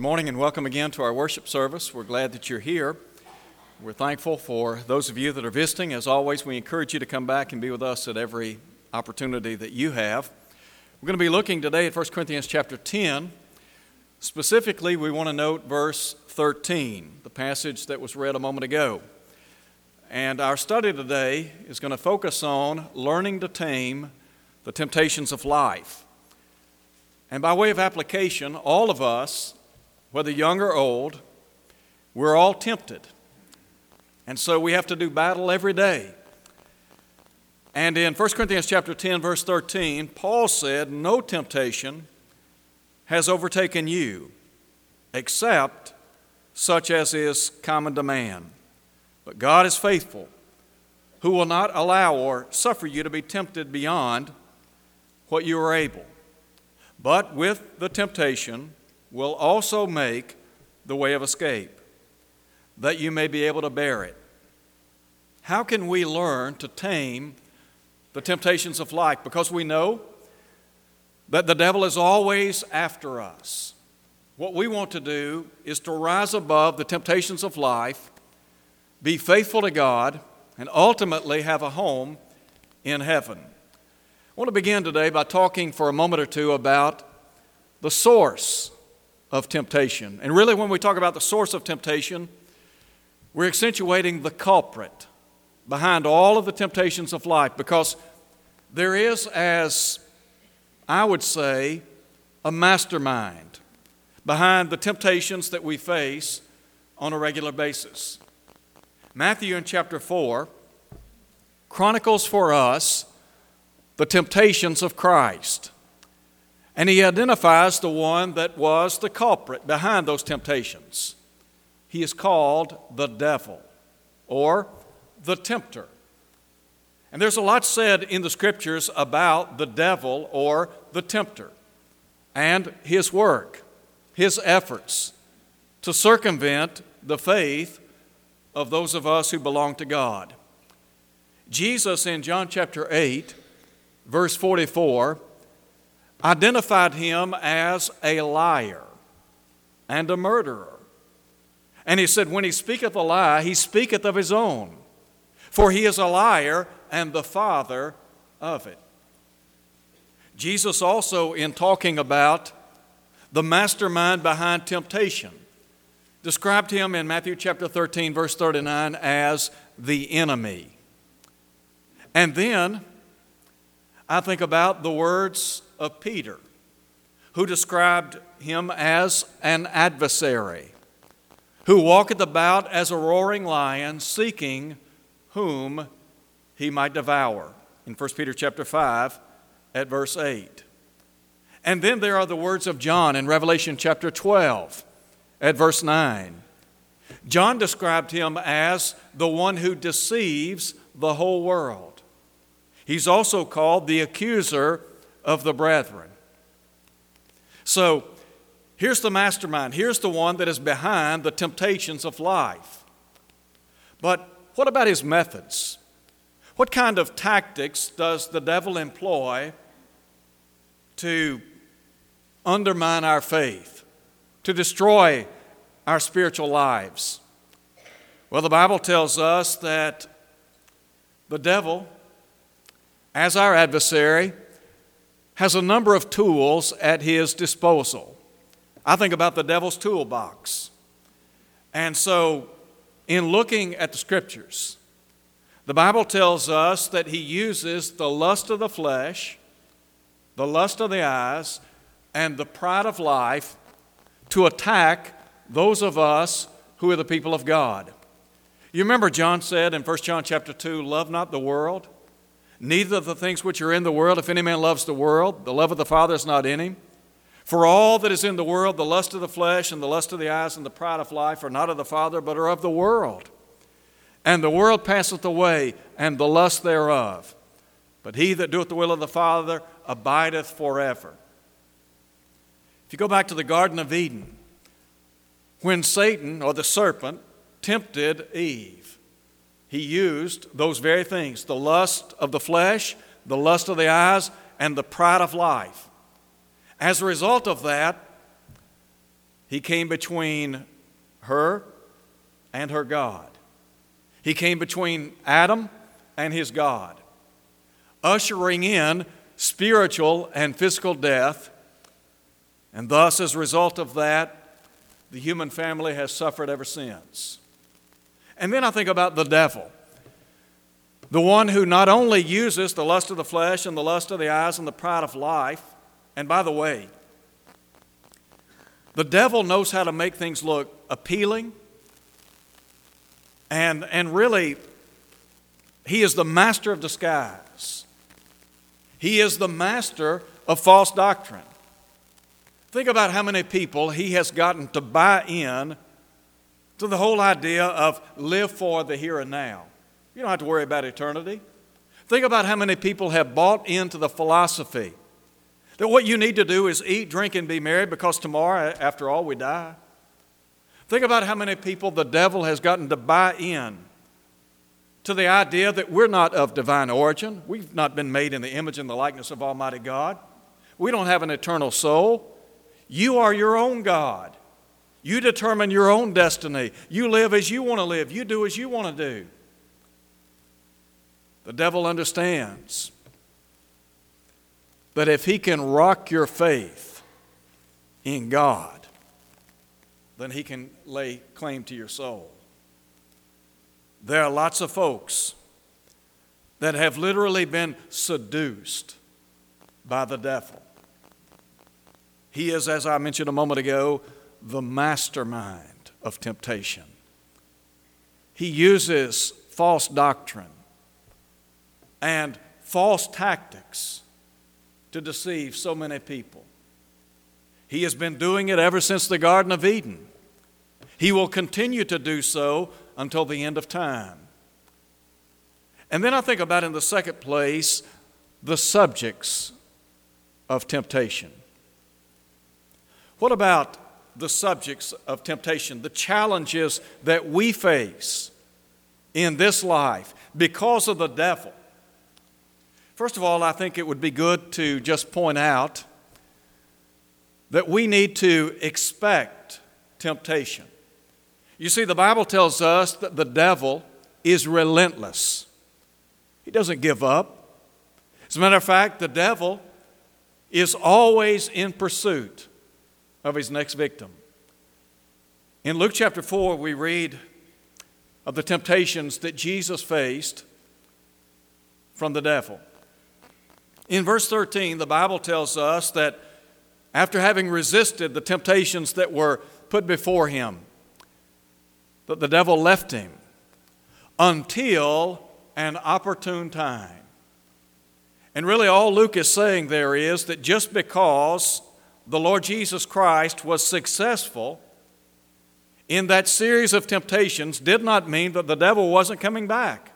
Good morning and welcome again to our worship service. We're glad that you're here. We're thankful for those of you that are visiting. As always, we encourage you to come back and be with us at every opportunity that you have. We're going to be looking today at 1 Corinthians chapter 10. Specifically, we want to note verse 13, the passage that was read a moment ago. And our study today is going to focus on learning to tame the temptations of life. And by way of application, all of us whether young or old, we're all tempted. And so we have to do battle every day. And in 1 Corinthians chapter 10 verse 13, Paul said, "No temptation has overtaken you except such as is common to man. But God is faithful, who will not allow or suffer you to be tempted beyond what you are able. But with the temptation will also make the way of escape, that you may be able to bear it. How can we learn to tame the temptations of life? Because we know that the devil is always after us. What we want to do is to rise above the temptations of life, be faithful to God, and ultimately have a home in heaven. I want to begin today by talking for a moment or two about the source of temptation. And really, when we talk about the source of temptation, we're accentuating the culprit behind all of the temptations of life because there is, as I would say, a mastermind behind the temptations that we face on a regular basis. Matthew in chapter 4 chronicles for us the temptations of Christ. And he identifies the one that was the culprit behind those temptations. He is called the devil or the tempter. And there's a lot said in the scriptures about the devil or the tempter and his work, his efforts to circumvent the faith of those of us who belong to God. Jesus in John chapter 8, verse 44, identified him as a liar and a murderer. And he said, When he speaketh a lie, he speaketh of his own, for he is a liar and the father of it. Jesus also, in talking about the mastermind behind temptation, described him in Matthew chapter 13, verse 39, as the enemy. And then I think about the words of Peter, who described him as an adversary, who walketh about as a roaring lion, seeking whom he might devour. In 1 Peter chapter 5 at verse 8. And then there are the words of John in Revelation chapter 12 at verse 9. John described him as the one who deceives the whole world. He's also called the accuser of the brethren. So here's the mastermind. Here's the one that is behind the temptations of life. But what about his methods? What kind of tactics does the devil employ to undermine our faith, to destroy our spiritual lives? Well, the Bible tells us that the devil, as our adversary, has a number of tools at his disposal. I think about the devil's toolbox. And so, in looking at the scriptures, the Bible tells us that he uses the lust of the flesh, the lust of the eyes, and the pride of life to attack those of us who are the people of God. You remember John said in 1 John chapter 2, love not the world, Neither of the things which are in the world, if any man loves the world, the love of the Father is not in him. For all that is in the world, the lust of the flesh and the lust of the eyes and the pride of life are not of the Father, but are of the world. And the world passeth away, and the lust thereof. But he that doeth the will of the Father abideth forever. If you go back to the Garden of Eden, when Satan, or the serpent, tempted Eve, he used those very things the lust of the flesh, the lust of the eyes, and the pride of life. As a result of that, He came between her and her God. He came between Adam and his God, ushering in spiritual and physical death. And thus, as a result of that, the human family has suffered ever since. And then I think about the devil, the one who not only uses the lust of the flesh and the lust of the eyes and the pride of life, and by the way, the devil knows how to make things look appealing and, and really, he is the master of disguise. He is the master of false doctrine. Think about how many people he has gotten to buy in to the whole idea of live for the here and now. You don't have to worry about eternity. Think about how many people have bought into the philosophy that what you need to do is eat, drink, and be merry because tomorrow, after all, we die. Think about how many people the devil has gotten to buy in to the idea that we're not of divine origin. We've not been made in the image and the likeness of Almighty God. We don't have an eternal soul. You are your own God. You determine your own destiny. You live as you want to live. You do as you want to do. The devil understands that if he can rock your faith in God, then he can lay claim to your soul. There are lots of folks that have literally been seduced by the devil. He is, as I mentioned a moment ago, the mastermind of temptation. He uses false doctrine and false tactics to deceive so many people. He has been doing it ever since the Garden of Eden. He will continue to do so until the end of time. And then I think about, in the second place, the subjects of temptation. What about the subjects of temptation, the challenges that we face in this life because of the devil? First of all, I think it would be good to just point out that we need to expect temptation. You see, the Bible tells us that the devil is relentless, he doesn't give up. As a matter of fact, the devil is always in pursuit of his next victim. In Luke chapter 4, we read of the temptations that Jesus faced from the devil. In verse 13, the Bible tells us that after having resisted the temptations that were put before him, that the devil left him until an opportune time. And really, all Luke is saying there is that just because the Lord Jesus Christ was successful in that series of temptations did not mean that the devil wasn't coming back.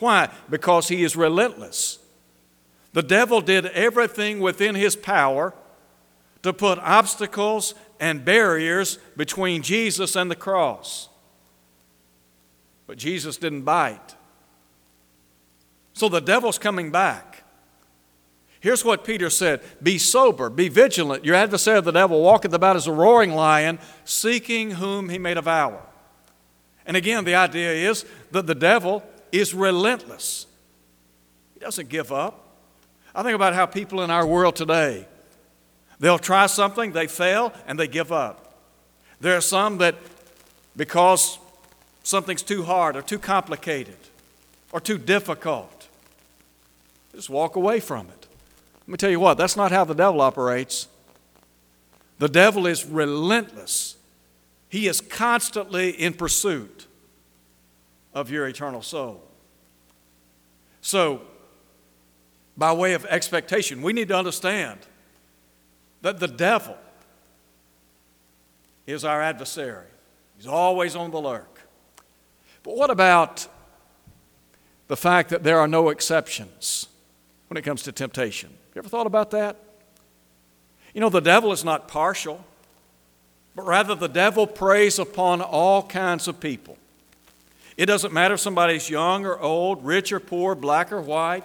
Why? Because he is relentless. The devil did everything within his power to put obstacles and barriers between Jesus and the cross. But Jesus didn't bite. So the devil's coming back. Here's what Peter said Be sober, be vigilant. Your adversary, the devil, walketh about as a roaring lion, seeking whom he may devour. And again, the idea is that the devil is relentless, he doesn't give up. I think about how people in our world today, they'll try something, they fail, and they give up. There are some that, because something's too hard or too complicated or too difficult. Just walk away from it. Let me tell you what, that's not how the devil operates. The devil is relentless, he is constantly in pursuit of your eternal soul. So, by way of expectation, we need to understand that the devil is our adversary. He's always on the lurk. But what about the fact that there are no exceptions when it comes to temptation? You ever thought about that? You know, the devil is not partial, but rather the devil preys upon all kinds of people. It doesn't matter if somebody's young or old, rich or poor, black or white,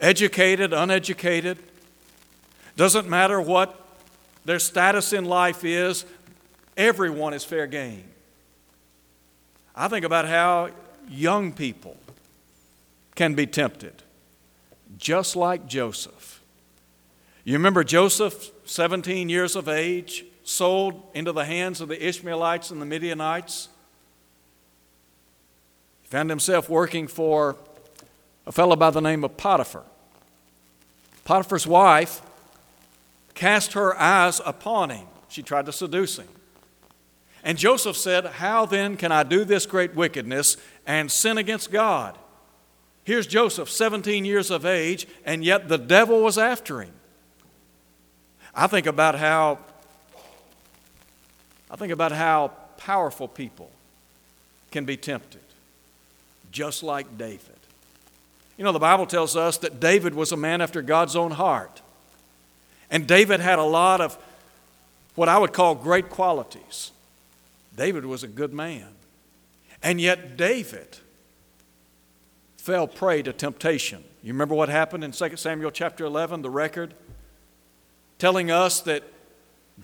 educated, uneducated. Doesn't matter what Their status in life is everyone is fair game. I think about how young people can be tempted, just like Joseph. You remember Joseph, 17 years of age, sold into the hands of the Ishmaelites and the Midianites? He found himself working for a fellow by the name of Potiphar. Potiphar's wife cast her eyes upon him. She tried to seduce him. And Joseph said, How then can I do this great wickedness and sin against God? Here's Joseph, 17 years of age, and yet the devil was after him. I think about how I think about how powerful people can be tempted, just like David. You know, the Bible tells us that David was a man after God's own heart. And David had a lot of what I would call great qualities. David was a good man. And yet, David fell prey to temptation. You remember what happened in 2 Samuel chapter 11, the record? Telling us that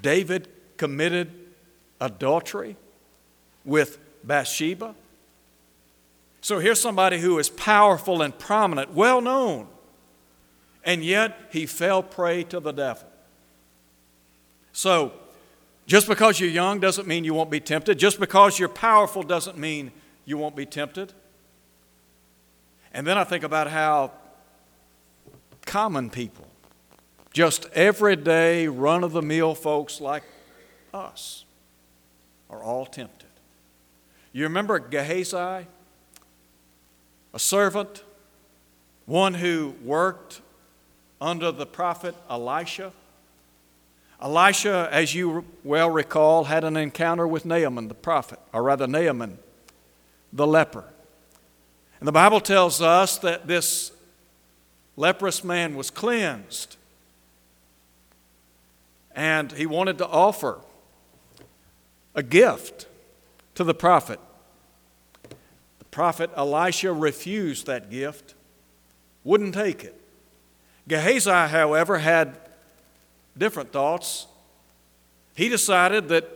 David committed adultery with Bathsheba. So here's somebody who is powerful and prominent, well known, and yet he fell prey to the devil. So, just because you're young doesn't mean you won't be tempted. Just because you're powerful doesn't mean you won't be tempted. And then I think about how common people, just everyday, run of the mill folks like us, are all tempted. You remember Gehazi, a servant, one who worked under the prophet Elisha? Elisha, as you well recall, had an encounter with Naaman the prophet, or rather, Naaman the leper. And the Bible tells us that this leprous man was cleansed. And he wanted to offer a gift to the prophet. The prophet Elisha refused that gift, wouldn't take it. Gehazi, however, had different thoughts. He decided that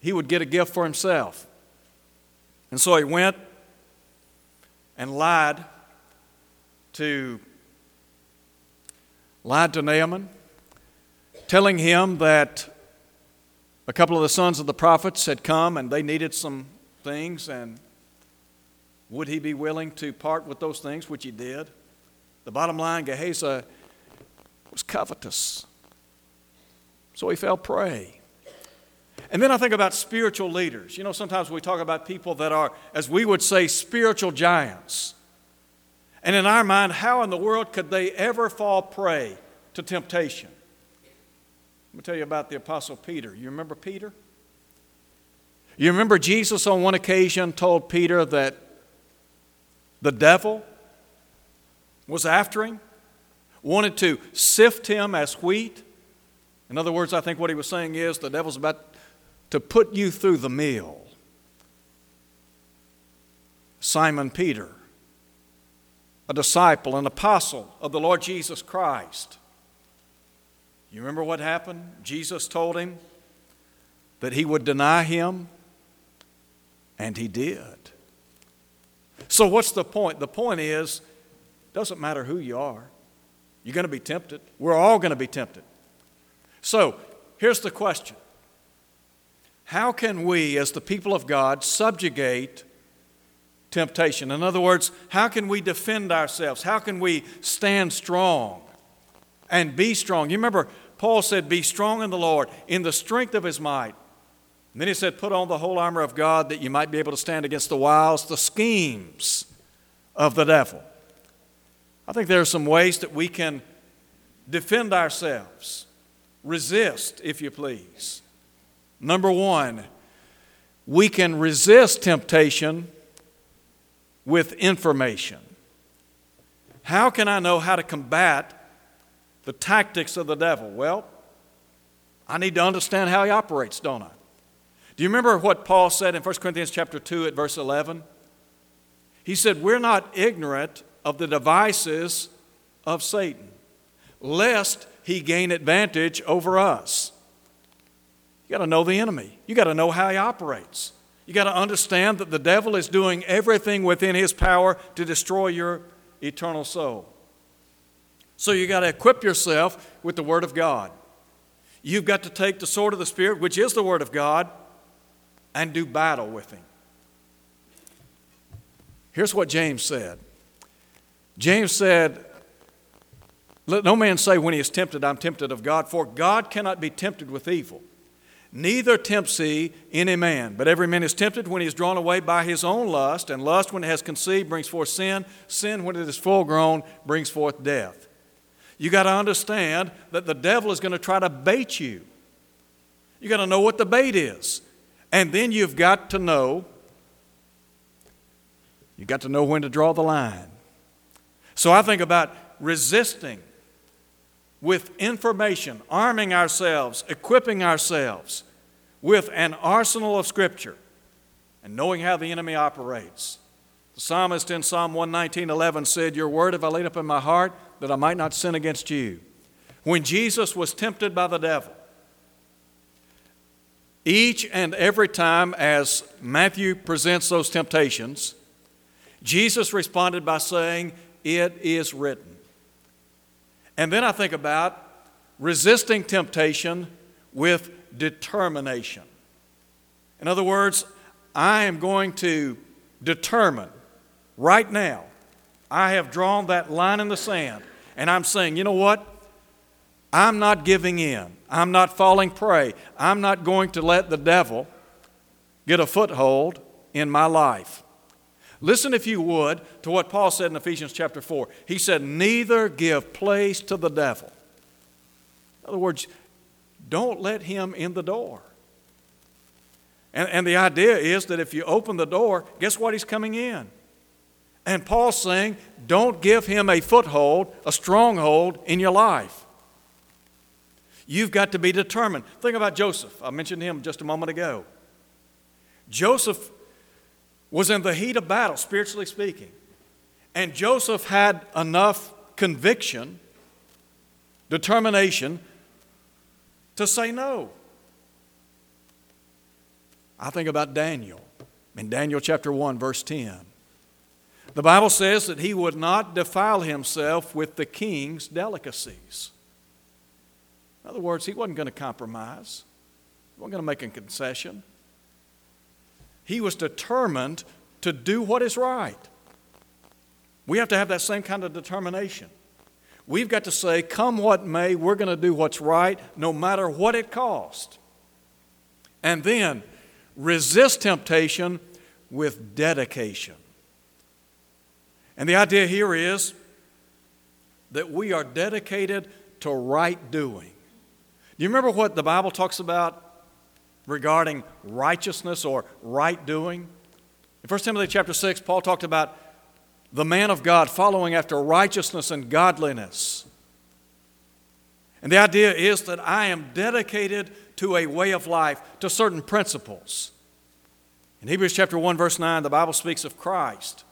he would get a gift for himself. And so he went and lied to lied to Naaman, telling him that a couple of the sons of the prophets had come and they needed some things and would he be willing to part with those things, which he did? The bottom line, Gehazi was covetous. So he fell prey. And then I think about spiritual leaders. You know, sometimes we talk about people that are, as we would say, spiritual giants. And in our mind, how in the world could they ever fall prey to temptation? Let me tell you about the Apostle Peter. You remember Peter? You remember Jesus on one occasion told Peter that the devil was after him? wanted to sift him as wheat. In other words, I think what he was saying is the devil's about to put you through the mill. Simon Peter, a disciple, an apostle of the Lord Jesus Christ. You remember what happened? Jesus told him that he would deny him, and he did. So, what's the point? The point is, it doesn't matter who you are. You're going to be tempted. We're all going to be tempted. So, here's the question How can we, as the people of God, subjugate temptation? In other words, how can we defend ourselves? How can we stand strong and be strong? You remember, Paul said, Be strong in the Lord, in the strength of his might. And then he said, Put on the whole armor of God that you might be able to stand against the wiles, the schemes of the devil. I think there are some ways that we can defend ourselves, resist, if you please. Number one, we can resist temptation with information. How can I know how to combat the tactics of the devil? Well, I need to understand how he operates, don't I? Do you remember what Paul said in 1 Corinthians chapter 2 at verse 11? He said, We're not ignorant of the devices of Satan, lest he gain advantage over us. You got to know the enemy. You got to know how he operates. You got to understand that the devil is doing everything within his power to destroy your eternal soul. So you got to equip yourself with the Word of God. You've got to take the sword of the Spirit, which is the Word of God, and do battle with him. Here's what James said James said, Let no man say when he is tempted, I'm tempted of God, for God cannot be tempted with evil. Neither tempts he any man, but every man is tempted when he is drawn away by his own lust, and lust, when it has conceived, brings forth sin. Sin, when it is full grown, brings forth death. You got to understand that the devil is going to try to bait you. You got to know what the bait is. And then you've got to know, you've got to know when to draw the line. So I think about resisting with information, arming ourselves, equipping ourselves with an arsenal of Scripture, and knowing how the enemy operates. The psalmist in Psalm 119:11 said, Your word have I laid up in my heart that I might not sin against you. When Jesus was tempted by the devil, each and every time as Matthew presents those temptations, Jesus responded by saying, It is written. And then I think about resisting temptation with determination. In other words, I am going to determine right now, I have drawn that line in the sand, and I'm saying, you know what? I'm not giving in. I'm not falling prey. I'm not going to let the devil get a foothold in my life. Listen, if you would, to what Paul said in Ephesians chapter 4. He said, Neither give place to the devil. In other words, don't let him in the door. And, and the idea is that if you open the door, guess what? He's coming in. And Paul's saying, don't give him a foothold, a stronghold in your life. You've got to be determined. Think about Joseph. I mentioned him just a moment ago. Joseph was in the heat of battle, spiritually speaking. And Joseph had enough conviction, determination to say no. I think about Daniel in Daniel chapter 1, verse 10. The Bible says that he would not defile himself with the king's delicacies. In other words, he wasn't going to compromise, he wasn't going to make a concession. He was determined to do what is right. We have to have that same kind of determination. We've got to say, come what may, we're going to do what's right no matter what it costs. And then resist temptation with dedication. And the idea here is that we are dedicated to right doing. Do you remember what the Bible talks about regarding righteousness or right doing. In 1 Timothy chapter 6, Paul talked about the man of God following after righteousness and godliness. And the idea is that I am dedicated to a way of life, to certain principles. In Hebrews chapter 1, verse 9, the Bible speaks of Christ.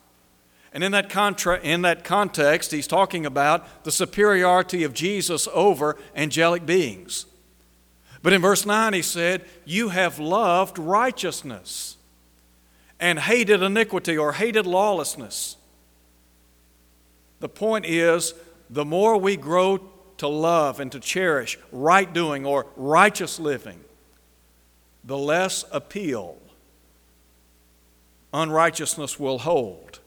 And in that, contra- in that context, he's talking about the superiority of Jesus over angelic beings. But in verse 9, he said, You have loved righteousness and hated iniquity or hated lawlessness. The point is, the more we grow to love and to cherish right doing or righteous living, the less appeal unrighteousness will hold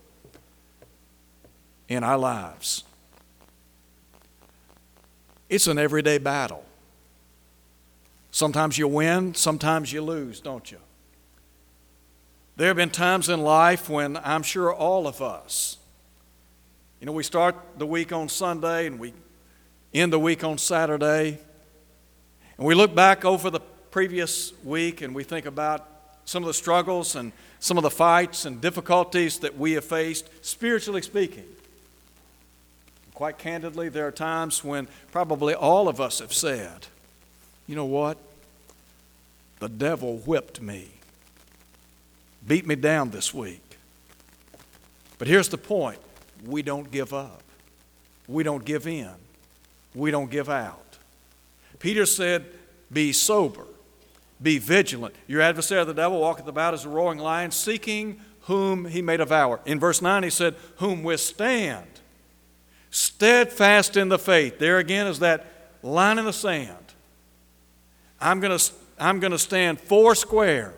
in our lives. It's an everyday battle. Sometimes you win, sometimes you lose, don't you? There have been times in life when I'm sure all of us, you know, we start the week on Sunday and we end the week on Saturday, and we look back over the previous week and we think about some of the struggles and some of the fights and difficulties that we have faced, spiritually speaking. Quite candidly, there are times when probably all of us have said, you know what? The devil whipped me, beat me down this week. But here's the point we don't give up, we don't give in, we don't give out. Peter said, Be sober, be vigilant. Your adversary, the devil, walketh about as a roaring lion, seeking whom he may devour. In verse 9, he said, Whom withstand, steadfast in the faith. There again is that line in the sand. I'm going to, I'm going to stand four square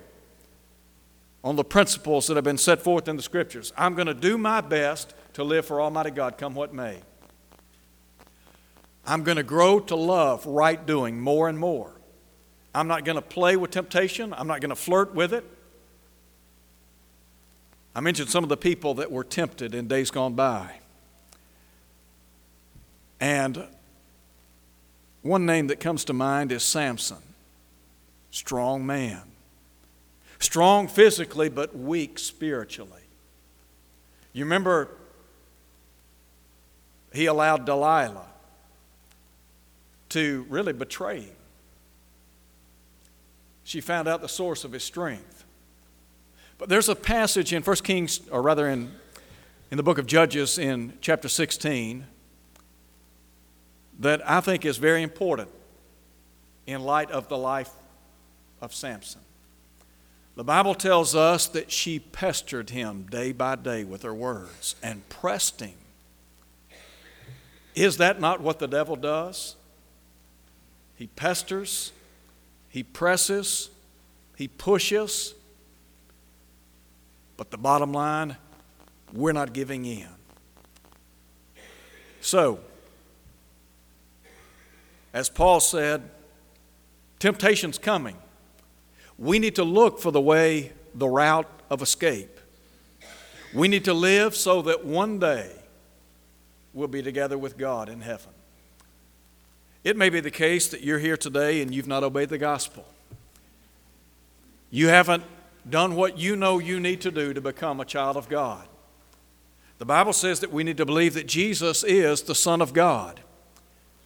on the principles that have been set forth in the Scriptures. I'm going to do my best to live for Almighty God, come what may. I'm going to grow to love right doing more and more. I'm not going to play with temptation. I'm not going to flirt with it. I mentioned some of the people that were tempted in days gone by. And one name that comes to mind is Samson. Strong man. Strong physically, but weak spiritually. You remember he allowed Delilah to really betray him. She found out the source of his strength. But there's a passage in 1 Kings, or rather in, in the book of Judges in chapter 16, that I think is very important in light of the life of Samson. The Bible tells us that she pestered him day by day with her words and pressed him. Is that not what the devil does? He pesters, he presses, he pushes. But the bottom line, we're not giving in. So, as Paul said, temptation's coming. We need to look for the way, the route of escape. We need to live so that one day we'll be together with God in heaven. It may be the case that you're here today and you've not obeyed the gospel. You haven't done what you know you need to do to become a child of God. The Bible says that we need to believe that Jesus is the Son of God.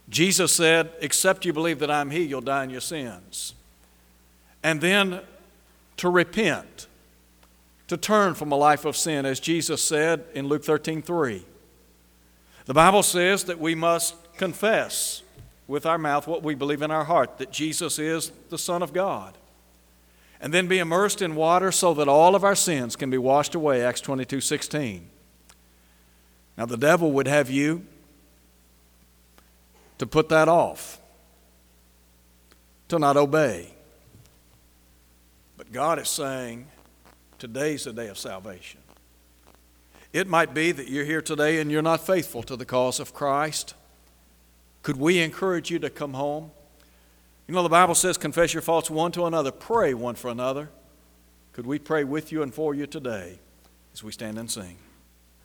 Jesus said, Except you believe that I'm He, you'll die in your sins. And then to repent, to turn from a life of sin, as Jesus said in Luke 13 3. The Bible says that we must confess with our mouth what we believe in our heart that Jesus is the Son of God. And then be immersed in water so that all of our sins can be washed away, Acts 22 16. Now, the devil would have you to put that off, to not obey. God is saying, today's the day of salvation. It might be that you're here today and you're not faithful to the cause of Christ. Could we encourage you to come home? You know, the Bible says, confess your faults one to another, pray one for another. Could we pray with you and for you today as we stand and sing?